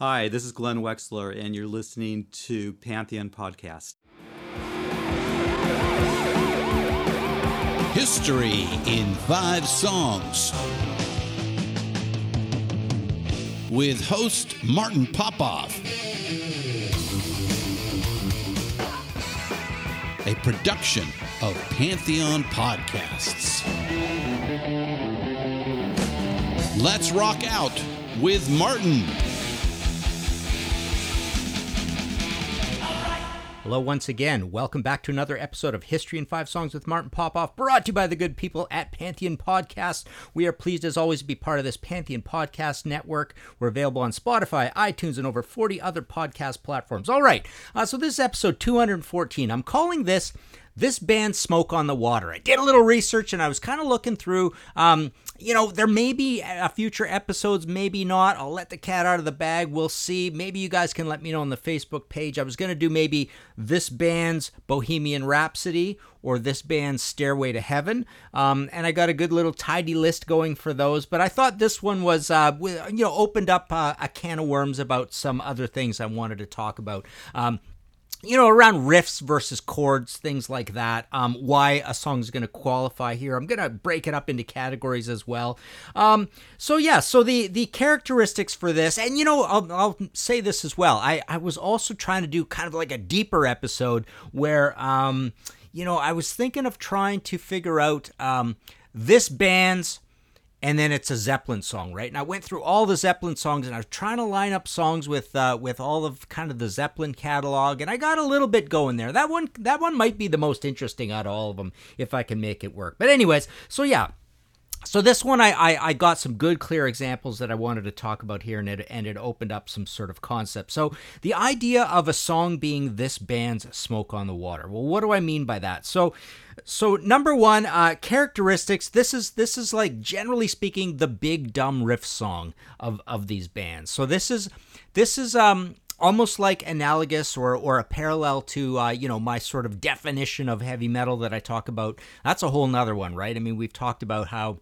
Hi, this is Glenn Wexler, and you're listening to Pantheon Podcast. History in Five Songs with host Martin Popoff. A production of Pantheon Podcasts. Let's rock out with Martin. Hello, once again. Welcome back to another episode of History in Five Songs with Martin Popoff, brought to you by the good people at Pantheon Podcast. We are pleased, as always, to be part of this Pantheon Podcast network. We're available on Spotify, iTunes, and over 40 other podcast platforms. All right, uh, so this is episode 214. I'm calling this this band Smoke on the Water. I did a little research and I was kind of looking through. Um, you know, there may be a future episodes, maybe not. I'll let the cat out of the bag. We'll see. Maybe you guys can let me know on the Facebook page. I was going to do maybe this band's Bohemian Rhapsody or this band's Stairway to Heaven. Um, and I got a good little tidy list going for those. But I thought this one was, uh, you know, opened up uh, a can of worms about some other things I wanted to talk about. Um, you know, around riffs versus chords, things like that. Um, why a song is going to qualify here. I'm going to break it up into categories as well. Um, so yeah, so the the characteristics for this, and you know, I'll, I'll say this as well. I I was also trying to do kind of like a deeper episode where, um, you know, I was thinking of trying to figure out um, this band's and then it's a Zeppelin song, right? And I went through all the Zeppelin songs, and I was trying to line up songs with uh, with all of kind of the Zeppelin catalog, and I got a little bit going there. That one that one might be the most interesting out of all of them if I can make it work. But anyways, so yeah, so this one I, I, I got some good clear examples that I wanted to talk about here and it and it opened up some sort of concept. So the idea of a song being this band's smoke on the water. Well, what do I mean by that? So so number one, uh, characteristics. This is this is like generally speaking the big dumb riff song of of these bands. So this is this is um almost like analogous or or a parallel to uh, you know my sort of definition of heavy metal that I talk about. That's a whole nother one, right? I mean, we've talked about how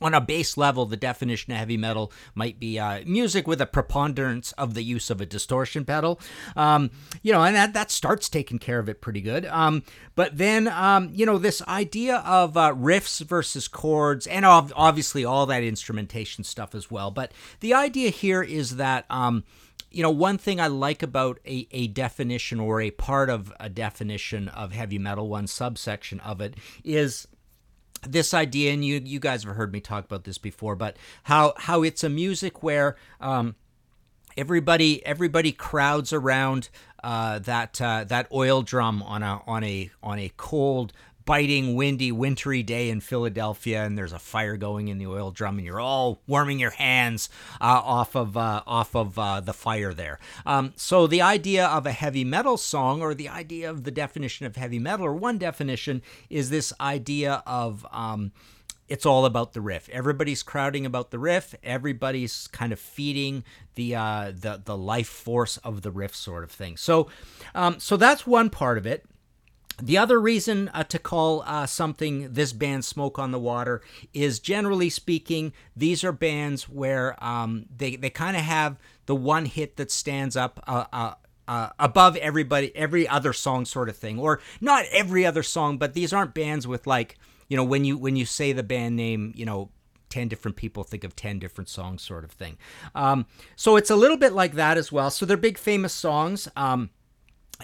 on a base level, the definition of heavy metal might be uh, music with a preponderance of the use of a distortion pedal. Um, you know, and that, that starts taking care of it pretty good. Um, but then, um, you know, this idea of uh, riffs versus chords, and ov- obviously all that instrumentation stuff as well. But the idea here is that um, you know, one thing I like about a, a definition or a part of a definition of heavy metal, one subsection of it, is this idea, and you you guys have heard me talk about this before, but how how it's a music where um, everybody everybody crowds around uh, that uh, that oil drum on a on a on a cold biting, windy, wintry day in Philadelphia, and there's a fire going in the oil drum, and you're all warming your hands uh, off of uh, off of uh, the fire there. Um, so the idea of a heavy metal song, or the idea of the definition of heavy metal, or one definition, is this idea of um, it's all about the riff. Everybody's crowding about the riff. Everybody's kind of feeding the uh, the the life force of the riff, sort of thing. So, um, so that's one part of it. The other reason uh, to call uh, something this band Smoke on the Water is generally speaking, these are bands where um, they, they kind of have the one hit that stands up uh, uh, uh, above everybody, every other song sort of thing. Or not every other song, but these aren't bands with like, you know, when you when you say the band name, you know, 10 different people think of 10 different songs, sort of thing. Um, so it's a little bit like that as well. So they're big famous songs. Um,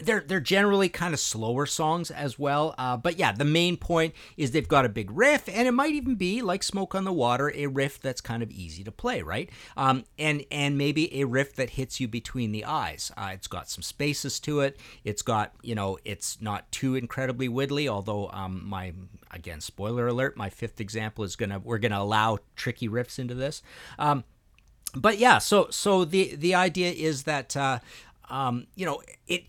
they're they're generally kind of slower songs as well. Uh, but yeah, the main point is they've got a big riff, and it might even be like "Smoke on the Water," a riff that's kind of easy to play, right? Um, and and maybe a riff that hits you between the eyes. Uh, it's got some spaces to it. It's got you know, it's not too incredibly widdly. Although um, my again, spoiler alert, my fifth example is gonna we're gonna allow tricky riffs into this. Um, but yeah, so so the the idea is that. Uh, um, you know, it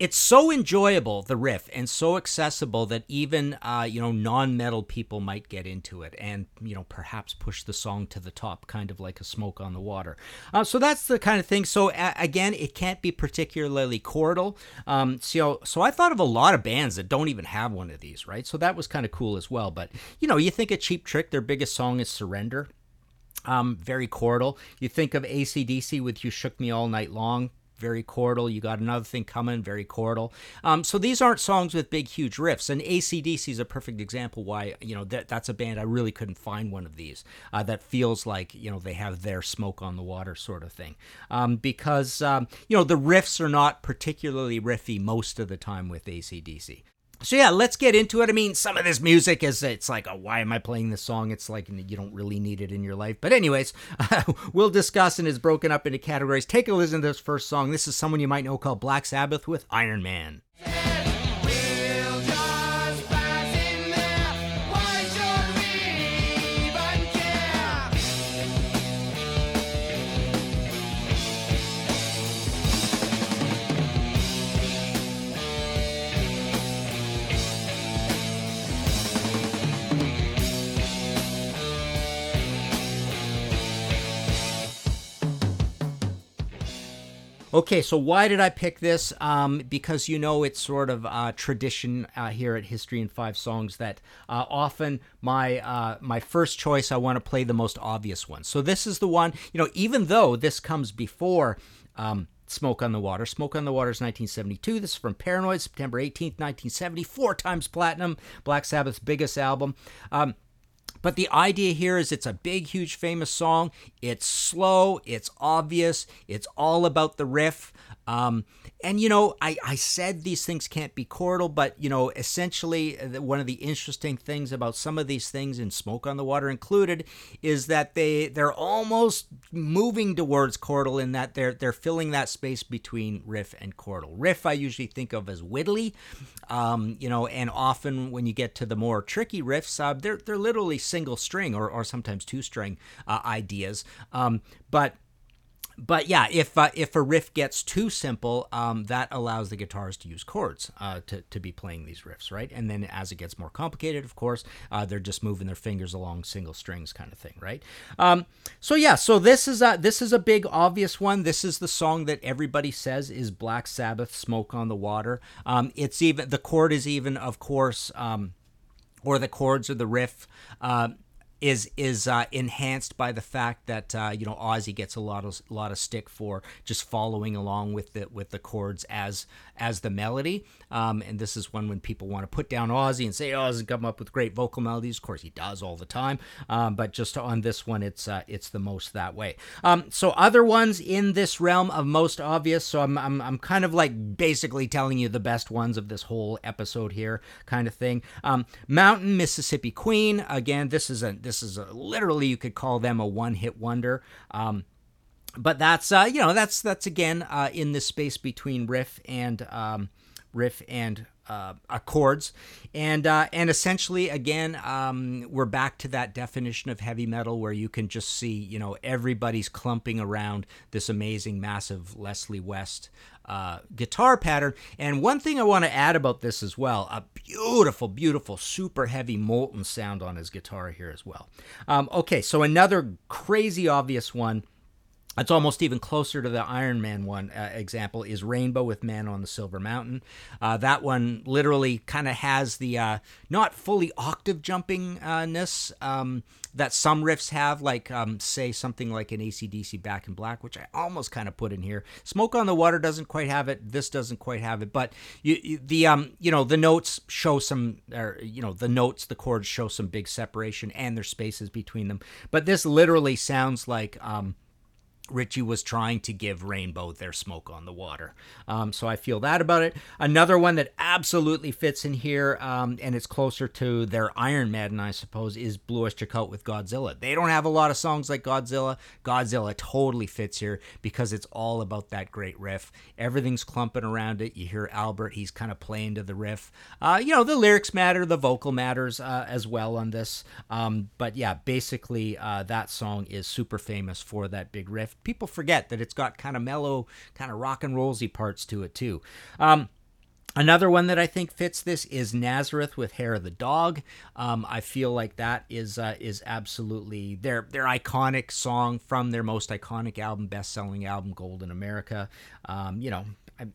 it's so enjoyable the riff and so accessible that even uh, you know non-metal people might get into it and you know perhaps push the song to the top kind of like a smoke on the water. Uh, so that's the kind of thing. So uh, again it can't be particularly chordal. Um, so so i thought of a lot of bands that don't even have one of these right? So that was kind of cool as well. But you know you think a cheap trick their biggest song is surrender. Um, very chordal. You think of ACDC with You Shook Me All Night Long, very chordal. You got another thing coming, very chordal. Um, so these aren't songs with big, huge riffs. And ACDC is a perfect example why, you know, that, that's a band I really couldn't find one of these uh, that feels like, you know, they have their smoke on the water sort of thing. Um, because, um, you know, the riffs are not particularly riffy most of the time with ACDC. So yeah, let's get into it. I mean, some of this music is it's like, oh, why am I playing this song? It's like you don't really need it in your life. But anyways, uh, we'll discuss and it's broken up into categories. Take a listen to this first song. This is someone you might know called Black Sabbath with Iron Man. Okay, so why did I pick this? Um, because you know it's sort of uh, tradition uh, here at History in Five Songs that uh, often my uh, my first choice I want to play the most obvious one. So this is the one. You know, even though this comes before. Um, Smoke on the Water. Smoke on the Water is 1972. This is from Paranoid, September 18th, 1970. Four times platinum. Black Sabbath's biggest album. Um, but the idea here is it's a big, huge, famous song. It's slow, it's obvious, it's all about the riff. Um, and you know, I, I said these things can't be chordal, but you know, essentially, uh, one of the interesting things about some of these things, in Smoke on the Water included, is that they they're almost moving towards chordal in that they're they're filling that space between riff and chordal. Riff I usually think of as widdly, um, you know, and often when you get to the more tricky riffs, uh, they're they're literally single string or or sometimes two string uh, ideas, um, but but yeah, if uh, if a riff gets too simple, um, that allows the guitars to use chords uh, to to be playing these riffs, right? And then as it gets more complicated, of course, uh, they're just moving their fingers along single strings, kind of thing, right? Um, so yeah, so this is a this is a big obvious one. This is the song that everybody says is Black Sabbath, "Smoke on the Water." Um, it's even the chord is even, of course, um, or the chords or the riff uh, is is uh, enhanced by the fact that uh, you know Ozzy gets a lot of lot of stick for just following along with the with the chords as as the melody. Um, and this is one when people want to put down Ozzy and say, "Oh, doesn't come up with great vocal melodies." Of course, he does all the time. Um, but just on this one, it's uh, it's the most that way. Um, so other ones in this realm of most obvious. So I'm, I'm I'm kind of like basically telling you the best ones of this whole episode here, kind of thing. Um, Mountain Mississippi Queen. Again, this is a this is a, literally you could call them a one hit wonder. Um, but that's uh, you know that's that's again uh, in the space between riff and um, riff and uh, chords, and uh, and essentially again um, we're back to that definition of heavy metal where you can just see you know everybody's clumping around this amazing massive Leslie West uh, guitar pattern. And one thing I want to add about this as well a beautiful, beautiful, super heavy molten sound on his guitar here as well. Um, okay, so another crazy obvious one it's almost even closer to the Iron Man one uh, example is Rainbow with Man on the Silver Mountain. Uh, that one literally kind of has the uh, not fully octave jumpingness um, that some riffs have, like um, say something like an ACDC Back in Black, which I almost kind of put in here. Smoke on the Water doesn't quite have it. This doesn't quite have it, but you, you, the um you know the notes show some, or you know the notes, the chords show some big separation and there's spaces between them. But this literally sounds like um Ritchie was trying to give Rainbow their smoke on the water. Um, so I feel that about it. Another one that absolutely fits in here, um, and it's closer to their Iron Maiden, I suppose, is Blue Oyster Cult with Godzilla. They don't have a lot of songs like Godzilla. Godzilla totally fits here because it's all about that great riff. Everything's clumping around it. You hear Albert, he's kind of playing to the riff. Uh, you know, the lyrics matter, the vocal matters uh, as well on this. Um, but yeah, basically, uh, that song is super famous for that big riff people forget that it's got kind of mellow, kind of rock and rollsy parts to it too. Um, Another one that I think fits this is Nazareth with Hair of the Dog. Um, I feel like that is uh, is absolutely their their iconic song from their most iconic album, best selling album, Gold in America. Um, you know, I,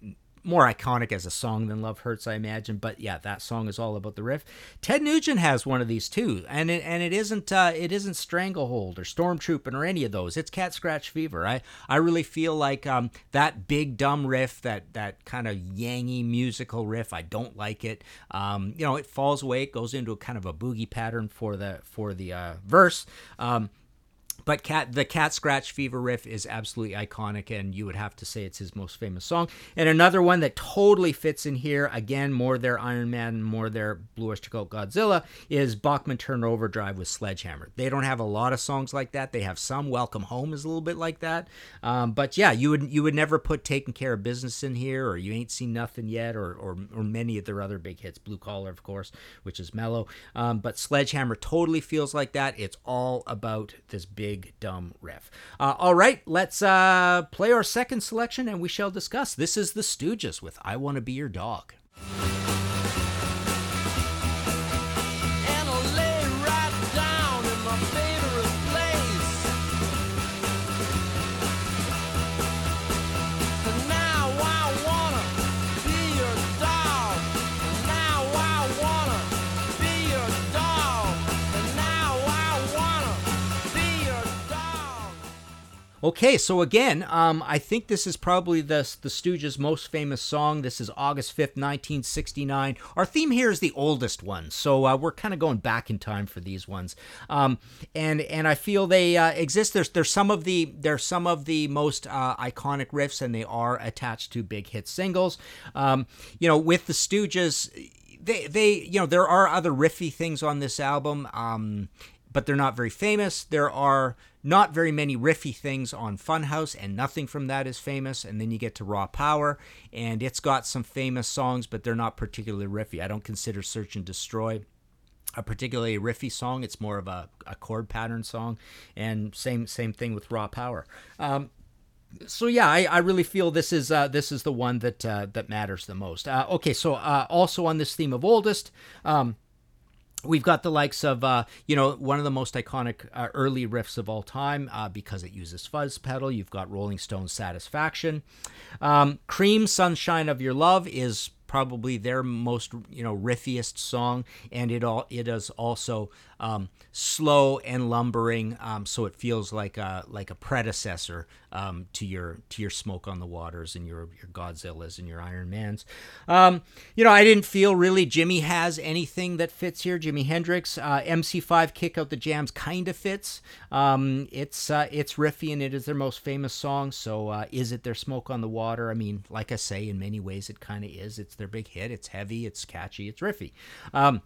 more iconic as a song than Love Hurts, I imagine. But yeah, that song is all about the riff. Ted Nugent has one of these too, and it, and it isn't uh, it isn't Stranglehold or Stormtrooping or any of those. It's Cat Scratch Fever. I I really feel like um, that big dumb riff, that that kind of yangy musical riff. I don't like it. Um, you know, it falls away. It goes into a kind of a boogie pattern for the for the uh, verse. Um, but cat the cat scratch fever riff is absolutely iconic, and you would have to say it's his most famous song. And another one that totally fits in here, again, more their Iron Man, more their Blue Oyster Cult Godzilla, is Bachman Turner Overdrive with Sledgehammer. They don't have a lot of songs like that. They have some. Welcome Home is a little bit like that. Um, but yeah, you would you would never put Taking Care of Business in here, or You Ain't Seen Nothing Yet, or or, or many of their other big hits. Blue Collar, of course, which is mellow. Um, but Sledgehammer totally feels like that. It's all about this big big dumb riff. Uh, all right, let's uh, play our second selection and we shall discuss. This is the Stooges with I Want to Be Your Dog. Okay, so again, um, I think this is probably the the Stooges' most famous song. This is August fifth, nineteen sixty nine. Our theme here is the oldest one, so uh, we're kind of going back in time for these ones. Um, and and I feel they uh, exist. There's there's some of the there's some of the most uh, iconic riffs, and they are attached to big hit singles. Um, you know, with the Stooges they they you know there are other riffy things on this album um, but they're not very famous there are not very many riffy things on Funhouse, and nothing from that is famous. And then you get to Raw Power, and it's got some famous songs, but they're not particularly riffy. I don't consider Search and Destroy a particularly riffy song. It's more of a, a chord pattern song, and same same thing with Raw Power. Um, so yeah, I, I really feel this is uh, this is the one that uh, that matters the most. Uh, okay, so uh, also on this theme of oldest. Um, We've got the likes of, uh, you know, one of the most iconic uh, early riffs of all time uh, because it uses fuzz pedal. You've got Rolling Stones Satisfaction. Um, Cream Sunshine of Your Love is probably their most, you know, riffiest song, and it all it is also um, slow and lumbering, um, so it feels like a like a predecessor um, to your to your Smoke on the Waters and your your Godzillas and your Iron Mans. Um, you know, I didn't feel really Jimi has anything that fits here. Jimi Hendrix, uh, MC5 Kick Out the Jams kind of fits. Um, it's uh, it's riffy and it is their most famous song. So uh, is it their Smoke on the Water? I mean, like I say, in many ways it kind of is. It's their big hit. It's heavy. It's catchy. It's riffy. Um,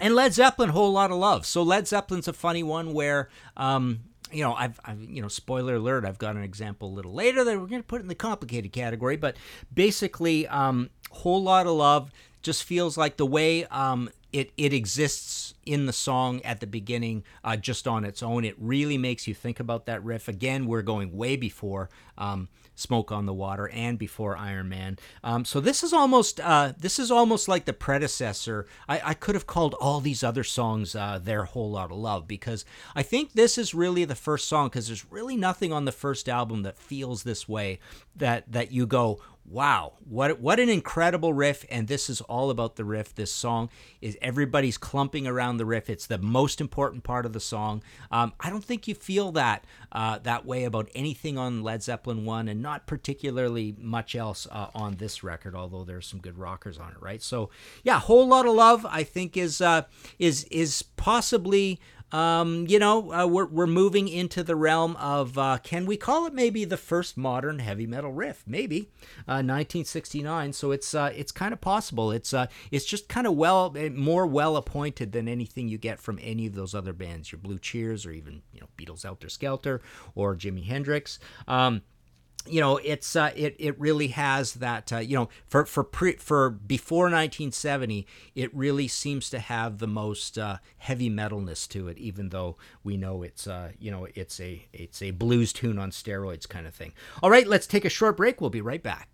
and Led Zeppelin, whole lot of love. So Led Zeppelin's a funny one where, um, you know, I've, I've, you know, spoiler alert, I've got an example a little later that we're going to put in the complicated category, but basically, um, whole lot of love just feels like the way um, it it exists in the song at the beginning uh, just on its own. It really makes you think about that riff. Again, we're going way before um, Smoke on the Water and before Iron Man. Um, so this is almost uh, this is almost like the predecessor. I, I could have called all these other songs uh, their whole lot of love because I think this is really the first song because there's really nothing on the first album that feels this way that that you go wow what what an incredible riff and this is all about the riff. This song is everybody's clumping around the riff. It's the most important part of the song. Um, i don't think you feel that uh, that way about anything on led zeppelin 1 and not particularly much else uh, on this record although there's some good rockers on it right? So yeah whole lot of love i think is uh, is is possibly um, you know, uh, we're, we're moving into the realm of uh, can we call it maybe the first modern heavy metal riff? Maybe uh, 1969. So it's uh, it's kind of possible. It's uh, it's just kind of well eh, more well appointed than anything you get from any of those other bands, your Blue Cheers or even you know Beatles Helter Skelter or Jimi Hendrix. Um, you know it's uh, it it really has that uh, you know for for pre, for before 1970 it really seems to have the most uh, heavy metalness to it even though we know it's uh, you know it's a it's a blues tune on steroids kind of thing. All right let's take a short break. We'll be right back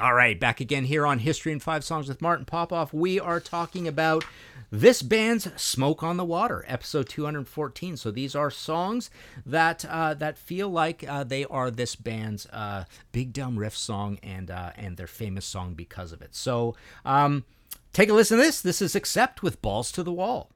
All right, back again here on History in Five Songs with Martin Popoff. We are talking about this band's "Smoke on the Water," episode 214. So these are songs that uh, that feel like uh, they are this band's uh, big dumb riff song and uh, and their famous song because of it. So um, take a listen to this. This is "Accept" with "Balls to the Wall."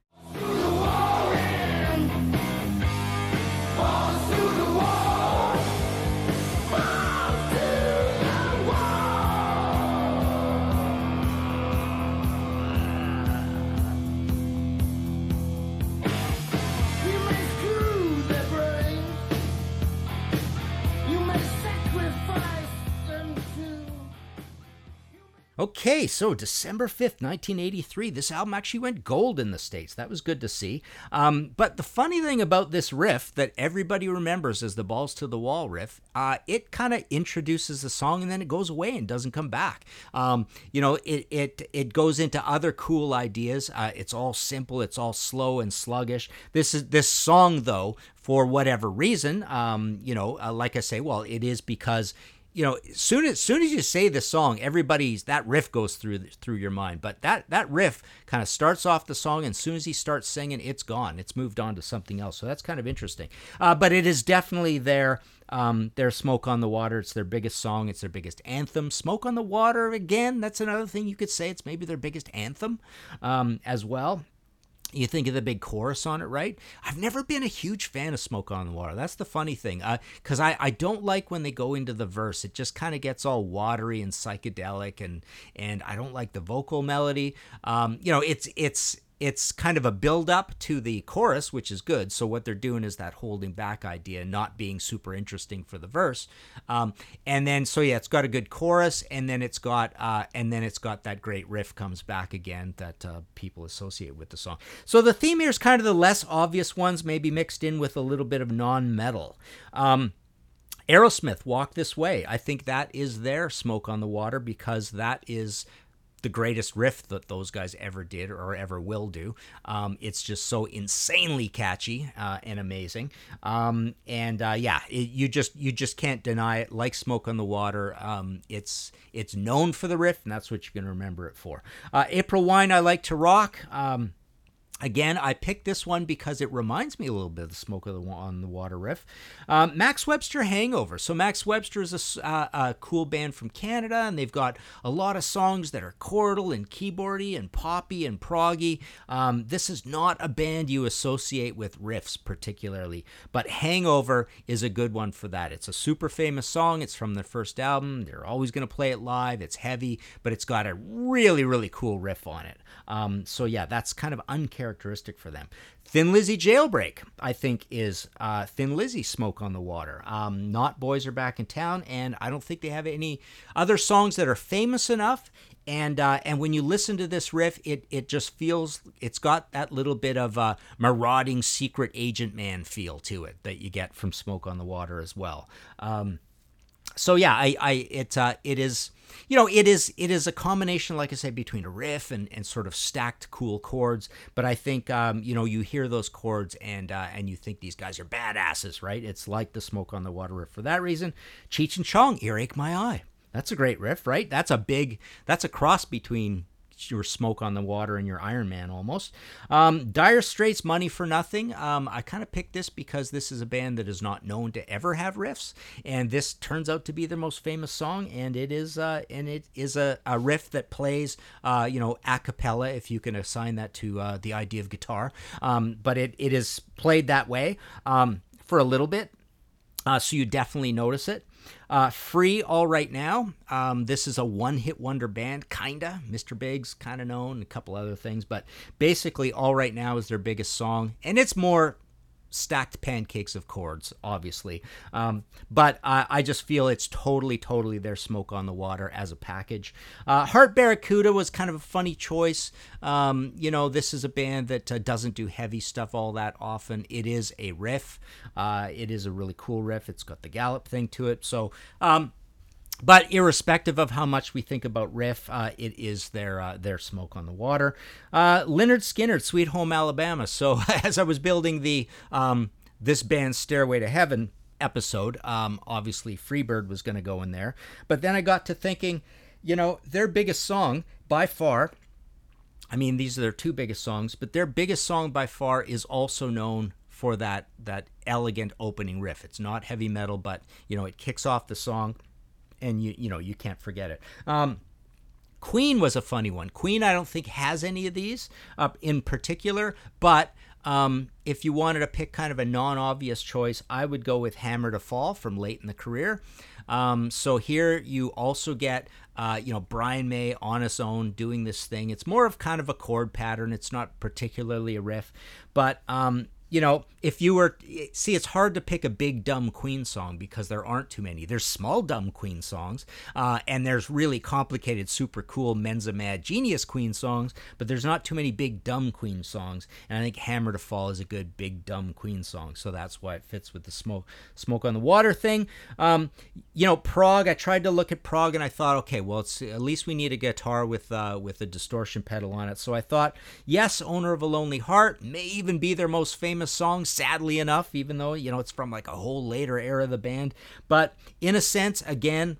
Okay, so December 5th, 1983, this album actually went gold in the States. That was good to see. Um, but the funny thing about this riff that everybody remembers as the Balls to the Wall riff, uh, it kind of introduces the song and then it goes away and doesn't come back. Um, you know, it, it, it goes into other cool ideas. Uh, it's all simple, it's all slow and sluggish. This is this song, though, for whatever reason, um, you know, uh, like I say, well, it is because you know, soon as soon as you say the song, everybody's that riff goes through through your mind. But that that riff kind of starts off the song, and as soon as he starts singing, it's gone. It's moved on to something else. So that's kind of interesting. Uh, but it is definitely their um, their "Smoke on the Water." It's their biggest song. It's their biggest anthem. "Smoke on the Water" again. That's another thing you could say. It's maybe their biggest anthem um, as well. You think of the big chorus on it, right? I've never been a huge fan of Smoke on the Water. That's the funny thing. Because uh, I, I don't like when they go into the verse. It just kind of gets all watery and psychedelic, and and I don't like the vocal melody. Um, you know, it's it's it's kind of a build up to the chorus, which is good. So what they're doing is that holding back idea, not being super interesting for the verse. Um, and then so yeah, it's got a good chorus, and then it's got uh, and then it's got that great riff comes back again that uh, people associate with the song. So the theme here is kind of the less obvious ones, maybe mixed in with a little bit of non-metal. Um, Aerosmith, Walk This Way. I think that is their Smoke on the Water because that is the greatest riff that those guys ever did or ever will do. Um, it's just so insanely catchy uh, and amazing. Um, and uh, yeah, it, you just you just can't deny it. Like Smoke on the Water, um, it's it's known for the riff, and that's what you're gonna remember it for. Uh, April Wine, I like to rock. Again, I picked this one because it reminds me a little bit of the Smoke of the, on the Water riff. Um, Max Webster Hangover. So, Max Webster is a, uh, a, cool band from Canada, and they've got a lot of songs that are chordal and keyboardy and poppy and proggy. Um, this is not a band you associate with riffs particularly, but Hangover is a good one for that. It's a super famous song. It's from their first album. They're always going to play it live. It's heavy, but it's got a really, really cool riff on it. Um, so, yeah, that's kind of uncharacteristic for them. Thin Lizzy Jailbreak, I think, is uh, Thin Lizzy Smoke on the Water. Um, not Boys Are Back in Town, and I don't think they have any other songs that are famous enough. And uh, and when you listen to this riff, it it just feels it's got that little bit of a marauding secret agent man feel to it that you get from Smoke on the Water as well. Um, so yeah, I, I it uh, it is you know it is it is a combination like i say between a riff and, and sort of stacked cool chords. But i think um, you know you hear those chords and uh, and you think these guys are badasses right? It's like the smoke on the water riff. For that reason cheech and chong earache my eye. That's a great riff right? That's a big that's a cross between your smoke on the water and your Iron Man almost. Um, dire Straits, Money for Nothing. Um, I kind of picked this because this is a band that is not known to ever have riffs, and this turns out to be their most famous song, and it is uh, and it is a, a riff that plays uh, you know a cappella if you can assign that to uh, the idea of guitar. Um, but it it is played that way um, for a little bit, uh, so you definitely notice it. Uh, free all right now. Um, this is a one hit wonder band, kinda. Mr. Big's kind of known, a couple other things, but basically, all right now is their biggest song, and it's more stacked pancakes of chords, obviously. Um, but I, just feel it's totally, totally their smoke on the water as a package. Uh, Heart Barracuda was kind of a funny choice. Um, you know, this is a band that uh, doesn't do heavy stuff all that often. It is a riff. Uh, it is a really cool riff. It's got the gallop thing to it. So, um, but irrespective of how much we think about riff, uh, it is their uh, their smoke on the water. Uh, Lynyrd Skynyrd, Sweet Home Alabama. So as I was building the um, this band's Stairway to Heaven episode, um, obviously Freebird was going to go in there. But then I got to thinking, you know, their biggest song by far. I mean, these are their two biggest songs, but their biggest song by far is also known for that that elegant opening riff. It's not heavy metal, but you know, it kicks off the song and you you know you can't forget it. Um, Queen was a funny one. Queen, I don't think has any of these uh, in particular, but um, if you wanted to pick kind of a non-obvious choice, I would go with "Hammer to Fall" from late in the career. Um, so here you also get, uh, you know, Brian May on his own doing this thing. It's more of kind of a chord pattern. It's not particularly a riff, but um, you know, if you were see, it's hard to pick a big dumb Queen song because there aren't too many. There's small dumb Queen songs, uh, and there's really complicated, super cool Mensa Mad Genius Queen songs, but there's not too many big dumb Queen songs. And I think Hammer to Fall is a good big dumb Queen song, so that's why it fits with the smoke smoke on the water thing. Um, you know, Prog. I tried to look at Prog, and I thought, okay, well, it's at least we need a guitar with uh, with a distortion pedal on it. So I thought, yes, Owner of a Lonely Heart may even be their most famous song, sadly enough, even though, you know, it's from like a whole later era of the band. But in a sense, again,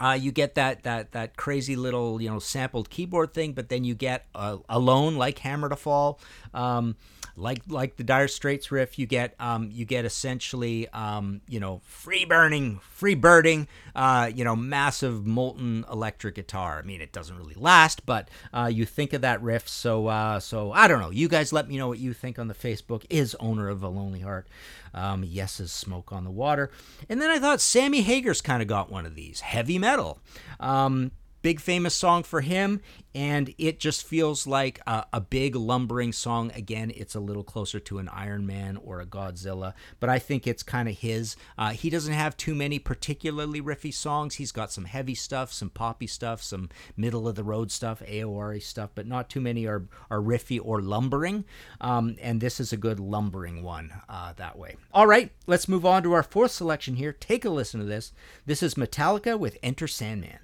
uh, you get that that that crazy little you know sampled keyboard thing, but then you get uh, alone like Hammer to Fall. Um, like like the Dire Straits riff, you get um, you get essentially um, you know free burning, free birding, uh, you know massive molten electric guitar. I mean, it doesn't really last, but uh, you think of that riff. So uh, so I don't know. You guys let me know what you think on the Facebook. Is owner of a lonely heart. Um, yes, is smoke on the water. And then I thought Sammy Hagar's kind of got one of these heavy metal. Um, big famous song for him and it just feels like a, a, big lumbering song. Again it's a little closer to an iron man or a godzilla but i think it's kind of his. Uh, he doesn't have too many particularly riffy songs. He's got some heavy stuff some poppy stuff some middle of the road stuff aori stuff but not too many are, are riffy or lumbering. Um, and this is a good lumbering one uh, that way. All right let's move on to our fourth selection here. Take a listen to this. This is metallica with enter sandman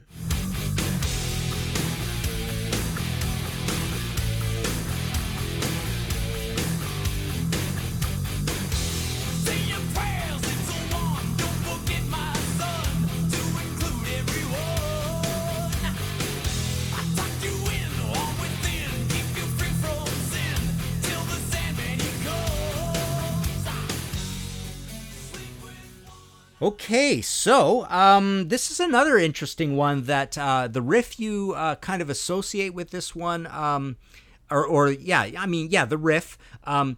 Okay, so um, this is another interesting one that uh, the riff you uh, kind of associate with this one, um, or, or yeah, I mean, yeah, the riff um,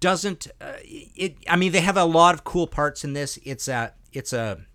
doesn't. Uh, it. I mean, they have a lot of cool parts in this. It's a. It's a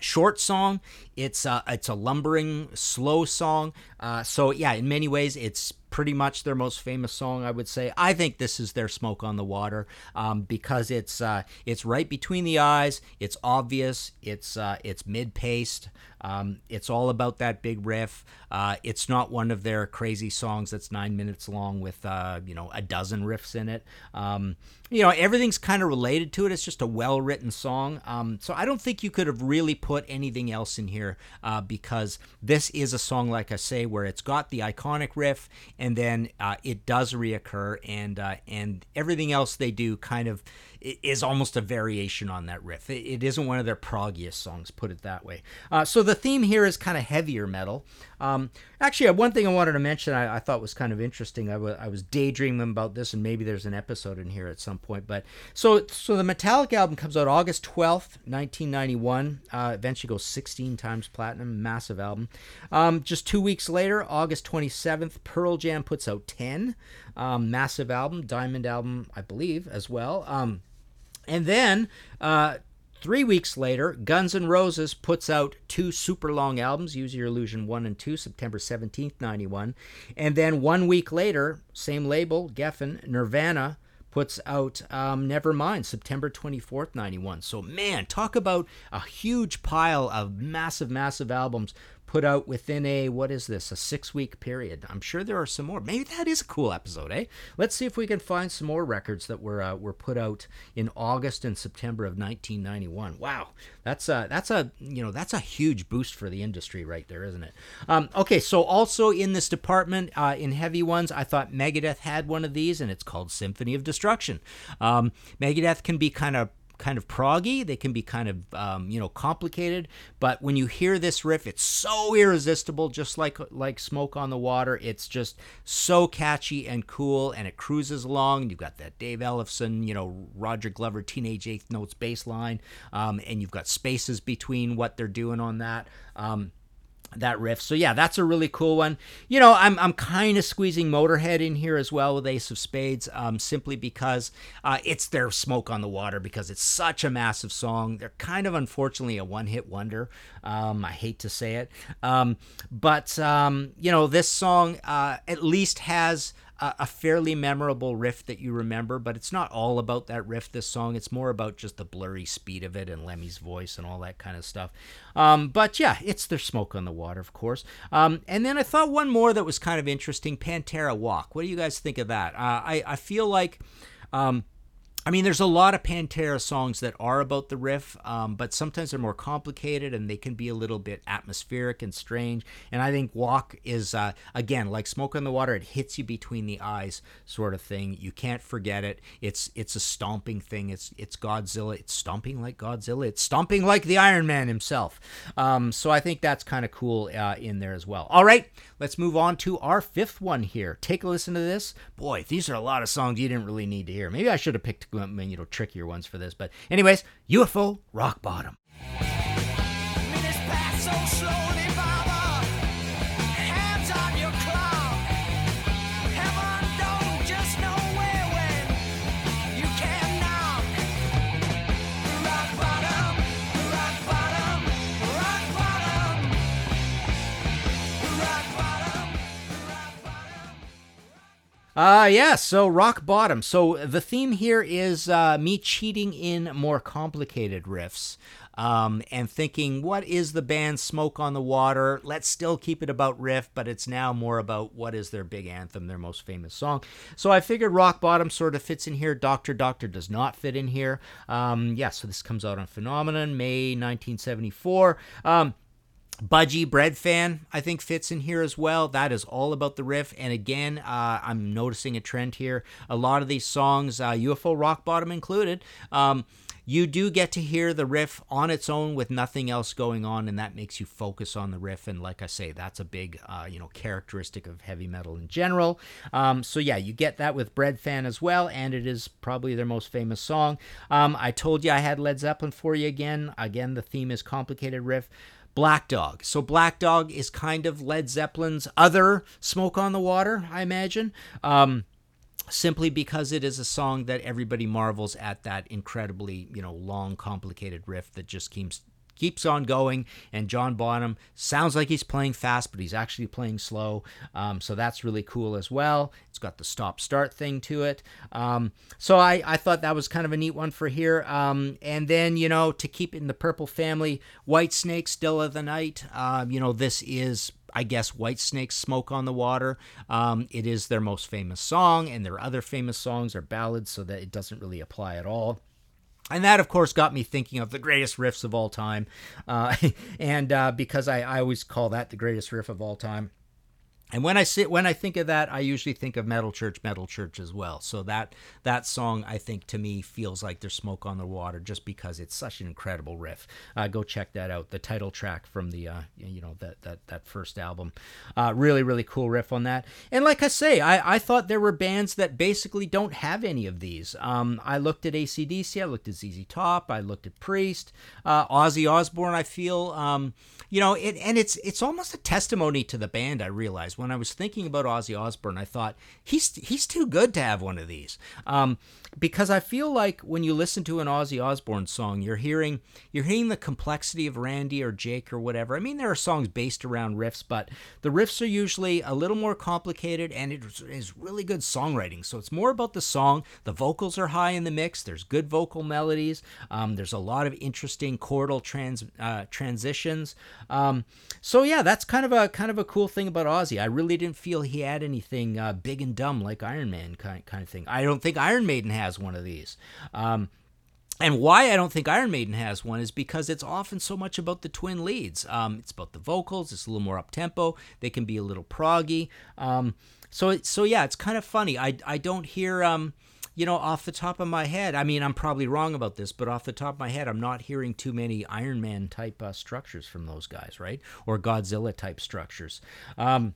short song. It's a, it's a lumbering, slow song. Uh, so yeah, in many ways, it's pretty much their most famous song, I would say. I think this is their "Smoke on the Water" um, because it's uh, it's right between the eyes. It's obvious. It's uh, it's mid-paced. Um, it's all about that big riff. Uh, it's not one of their crazy songs that's nine minutes long with uh, you know a dozen riffs in it. Um, you know everything's kind of related to it. It's just a well-written song. Um, so I don't think you could have really put anything else in here uh, because this is a song, like I say, where it's got the iconic riff and then uh, it does reoccur, and uh, and everything else they do kind of is almost a variation on that riff. It, isn't one of their proggiest songs, put it that way. Uh, so the theme here is kind of heavier metal. Um, actually, uh, one thing I wanted to mention I, I thought was kind of interesting. I, w- I was daydreaming about this, and maybe there's an episode in here at some point. But so so the Metallic album comes out August 12th, 1991. Uh, eventually goes 16 times platinum, massive album. Um, just two weeks later, August 27th, Pearl Jam puts out 10, um, massive album, Diamond album, I believe, as well. Um, and then uh, Three weeks later, Guns N' Roses puts out two super long albums, Use Your Illusion 1 and 2, September 17th, 91. And then one week later, same label, Geffen, Nirvana puts out um, Nevermind, September 24th, 91. So, man, talk about a huge pile of massive, massive albums put out within a what is this a six week period. I'm sure there are some more. Maybe that is a cool episode eh? Let's see if we can find some more records that were uh, were put out in august and september of 1991 wow. That's a that's a you know that's a huge boost for the industry right there isn't it? Um, okay so also in this department uh, in heavy ones i thought megadeth had one of these and it's called symphony of destruction. Um, megadeth can be kind of kind of proggy. They can be kind of um, you know complicated. But when you hear this riff, it's so irresistible, just like like Smoke on the Water. It's just so catchy and cool, and it cruises along. You've got that Dave Ellefson, you know Roger Glover Teenage Eighth Notes bass line, um, and you've got spaces between what they're doing on that. Um, that riff. So yeah, that's a really cool one. You know, I'm I'm kind of squeezing Motorhead in here as well with Ace of Spades, um, simply because uh, it's their smoke on the water because it's such a massive song. They're kind of unfortunately a one-hit wonder. Um, I hate to say it, um, but um, you know, this song uh, at least has a, a fairly memorable riff that you remember, but it's not all about that riff. This song, it's more about just the blurry speed of it and Lemmy's voice and all that kind of stuff. Um, but yeah, it's their smoke on the water, of course. Um, and then I thought one more that was kind of interesting, Pantera Walk. What do you guys think of that? Uh, I I feel like. Um, I mean, there's a lot of Pantera songs that are about the riff, um, but sometimes they're more complicated and they can be a little bit atmospheric and strange. And I think Walk is, uh, again, like Smoke on the Water, it hits you between the eyes, sort of thing. You can't forget it. It's it's a stomping thing. It's it's Godzilla. It's stomping like Godzilla. It's stomping like the Iron Man himself. Um, so I think that's kind of cool uh, in there as well. All right, let's move on to our fifth one here. Take a listen to this. Boy, these are a lot of songs you didn't really need to hear. Maybe I should have picked you know trickier ones for this. But anyways, UFO Rock Bottom. Uh, yeah, so rock bottom. So the theme here is uh, me cheating in more complicated riffs um, and thinking, what is the band Smoke on the Water? Let's still keep it about riff, but it's now more about what is their big anthem, their most famous song. So I figured Rock Bottom sort of fits in here. Doctor Doctor does not fit in here. Um, yeah, so this comes out on Phenomenon, May 1974. Um, Budgie Breadfan, I think, fits in here as well. That is all about the riff. And again, uh, I'm noticing a trend here. A lot of these songs, uh, UFO Rock Bottom included, um, you do get to hear the riff on its own with nothing else going on, and that makes you focus on the riff. And like I say, that's a big, uh, you know, characteristic of heavy metal in general. Um, so yeah, you get that with Breadfan as well, and it is probably their most famous song. Um, I told you I had Led Zeppelin for you again. Again, the theme is complicated riff. Black Dog. So Black Dog is kind of Led Zeppelin's other Smoke on the Water, I imagine. Um, simply because it is a song that everybody marvels at that incredibly, you know, long, complicated riff that just keeps keeps on going. And John Bonham sounds like he's playing fast, but he's actually playing slow. Um, so that's really cool as well. It's got the stop start thing to it. Um, so I, I thought that was kind of a neat one for here. Um, and then, you know, to keep in the Purple family, Whitesnake, Still of the Night. Um, you know, this is I guess Whitesnake's Smoke on the Water. Um, it is their most famous song, and their other famous songs are ballads, so that it doesn't really apply at all. And that, of course, got me thinking of the greatest riffs of all time. Uh, and uh, because I, I always call that the greatest riff of all time. And when I sit when I think of that, I usually think of Metal Church, Metal Church as well. So that that song, I think, to me feels like there's smoke on the water, just because it's such an incredible riff. Uh, go check that out. The title track from the uh, you know that that that first album, uh, really really cool riff on that. And like I say, I I thought there were bands that basically don't have any of these. Um, I looked at ACDC, I looked at ZZ Top, I looked at Priest, uh, Ozzy Osbourne. I feel. Um, you know, it, and it's it's almost a testimony to the band. I realize when I was thinking about Ozzy Osbourne, I thought he's he's too good to have one of these. Um, because I feel like when you listen to an Ozzy Osbourne song, you're hearing you're hearing the complexity of Randy or Jake or whatever. I mean, there are songs based around riffs, but the riffs are usually a little more complicated, and it is really good songwriting. So it's more about the song. The vocals are high in the mix. There's good vocal melodies. Um, there's a lot of interesting chordal trans uh, transitions. Um, so yeah, that's kind of a kind of a cool thing about Ozzy. I really didn't feel he had anything uh, big and dumb like Iron Man kind kind of thing. I don't think Iron Maiden had has one of these. Um, and why I don't think Iron Maiden has one is because it's often so much about the twin leads. Um, it's about the vocals. It's a little more up tempo. They can be a little proggy. Um, so so yeah, it's kind of funny. I I don't hear um, you know off the top of my head. I mean, I'm probably wrong about this, but off the top of my head, I'm not hearing too many Iron Man type uh, structures from those guys, right? Or Godzilla type structures. Um,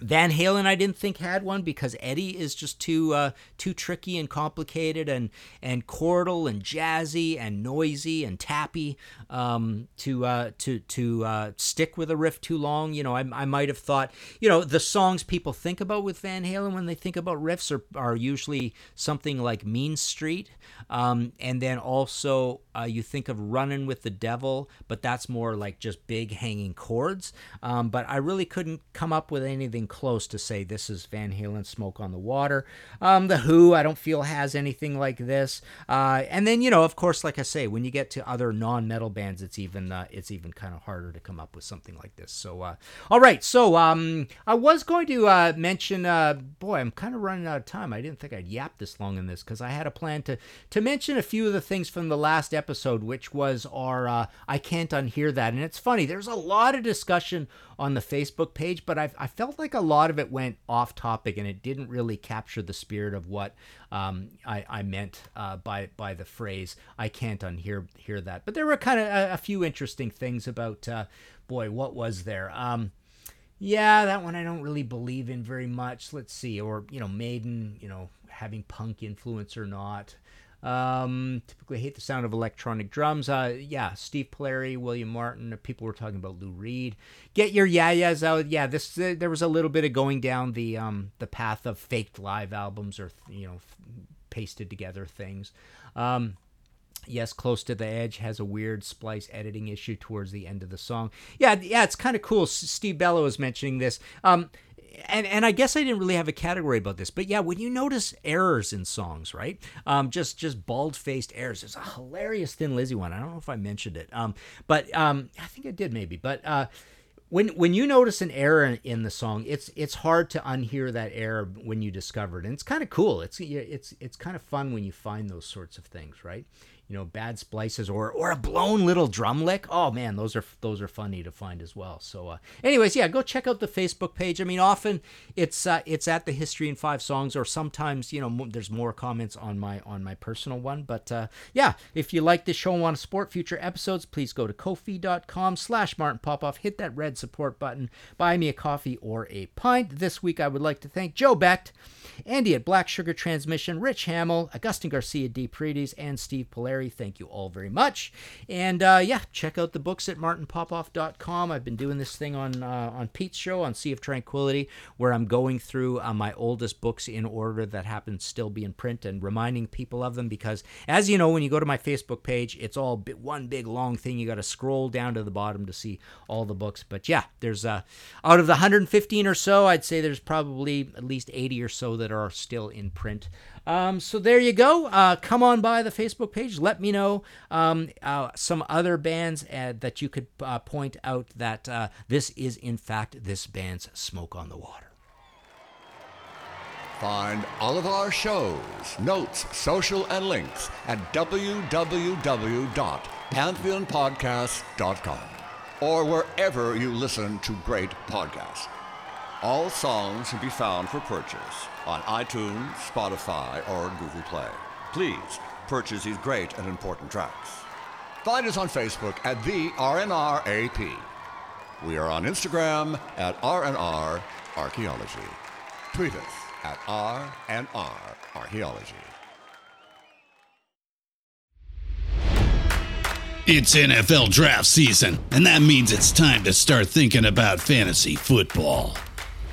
Van Halen, I didn't think had one because Eddie is just too uh, too tricky and complicated and and chordal and jazzy and noisy and tappy um, to uh, to to uh, stick with a riff too long. You know, I, I might have thought you know the songs people think about with Van Halen when they think about riffs are are usually something like Mean Street, um, and then also uh, you think of Running with the Devil, but that's more like just big hanging chords. Um, but I really couldn't come up with anything close to say this is Van Halen Smoke on the Water. Um, the Who, I don't feel has anything like this. Uh, and then, you know, of course, like I say, when you get to other non metal bands, it's even uh, it's even kind of harder to come up with something like this. So, uh, all right. So um, I was going to uh, mention, uh, boy, I'm kind of running out of time. I didn't think I'd yap this long in this because I had a plan to, to mention a few of the things from the last episode, which was our uh, I Can't Unhear That. And it's funny, there's a lot of discussion on the Facebook page, but I, I felt like a lot of it went off topic and it didn't really capture the spirit of what um, I, I meant uh, by by the phrase "I can't unhear hear that." But there were kind of a, a, few interesting things about. Uh, boy, what was there? Um, yeah, that one I don't really believe in very much. Let's see, or you know, Maiden, you know, having punk influence or not. Um, typically hate the sound of electronic drums. Uh, yeah, Steve Polari, William Martin. People were talking about Lou Reed. Get your yeah-yeahs out. Yeah, this uh, there was a little bit of going down the um the path of faked live albums or you know pasted together things. Um, yes, close to the edge has a weird splice editing issue towards the end of the song. Yeah, yeah, it's kind of cool. Steve Bello was mentioning this. Um, and and I guess I didn't really have a category about this, but yeah, when you notice errors in songs, right? Um, just just bald faced errors. There's a hilarious Thin Lizzy one. I don't know if I mentioned it, um, but um, I think I did maybe. But uh, when when you notice an error in, the song, it's it's hard to unhear that error when you discover it, and it's kind of cool. It's it's it's kind of fun when you find those sorts of things, right? You know bad splices or or a blown little drum lick. Oh man those are those are funny to find as well. So uh, anyways yeah go check out the facebook page. I mean often it's uh, it's at the history in five songs or sometimes you know there's more comments on my on my personal one. But uh, yeah if you like this show and want to support future episodes please go to kofi.com slash martin popoff. Hit that red support button. Buy me a coffee or a pint. This week i would like to thank joe becht andy at black sugar transmission rich hamill augustin garcia d Paredes, and steve Thank you all very much. And uh, yeah, check out the books at martinpopoff.com. I've been doing this thing on uh, on Pete's show on Sea of Tranquility, where I'm going through uh, my oldest books in order that happen to still be in print and reminding people of them. Because as you know, when you go to my Facebook page, it's all one big long thing. You got to scroll down to the bottom to see all the books. But yeah, there's uh, out of the 115 or so, I'd say there's probably at least 80 or so that are still in print. Um, so there you go. Uh, come on by the Facebook page. Let me know um, uh, some other bands uh, that you could uh, point out that uh, this is, in fact, this band's Smoke on the Water. Find all of our shows, notes, social, and links at www.pantheonpodcast.com or wherever you listen to great podcasts. All songs can be found for purchase on iTunes, Spotify, or Google Play. Please purchase these great and important tracks. Find us on Facebook at the RNRAP. We are on Instagram at RNR Archaeology. Tweet us at RNR Archaeology. It's NFL draft season, and that means it's time to start thinking about fantasy football.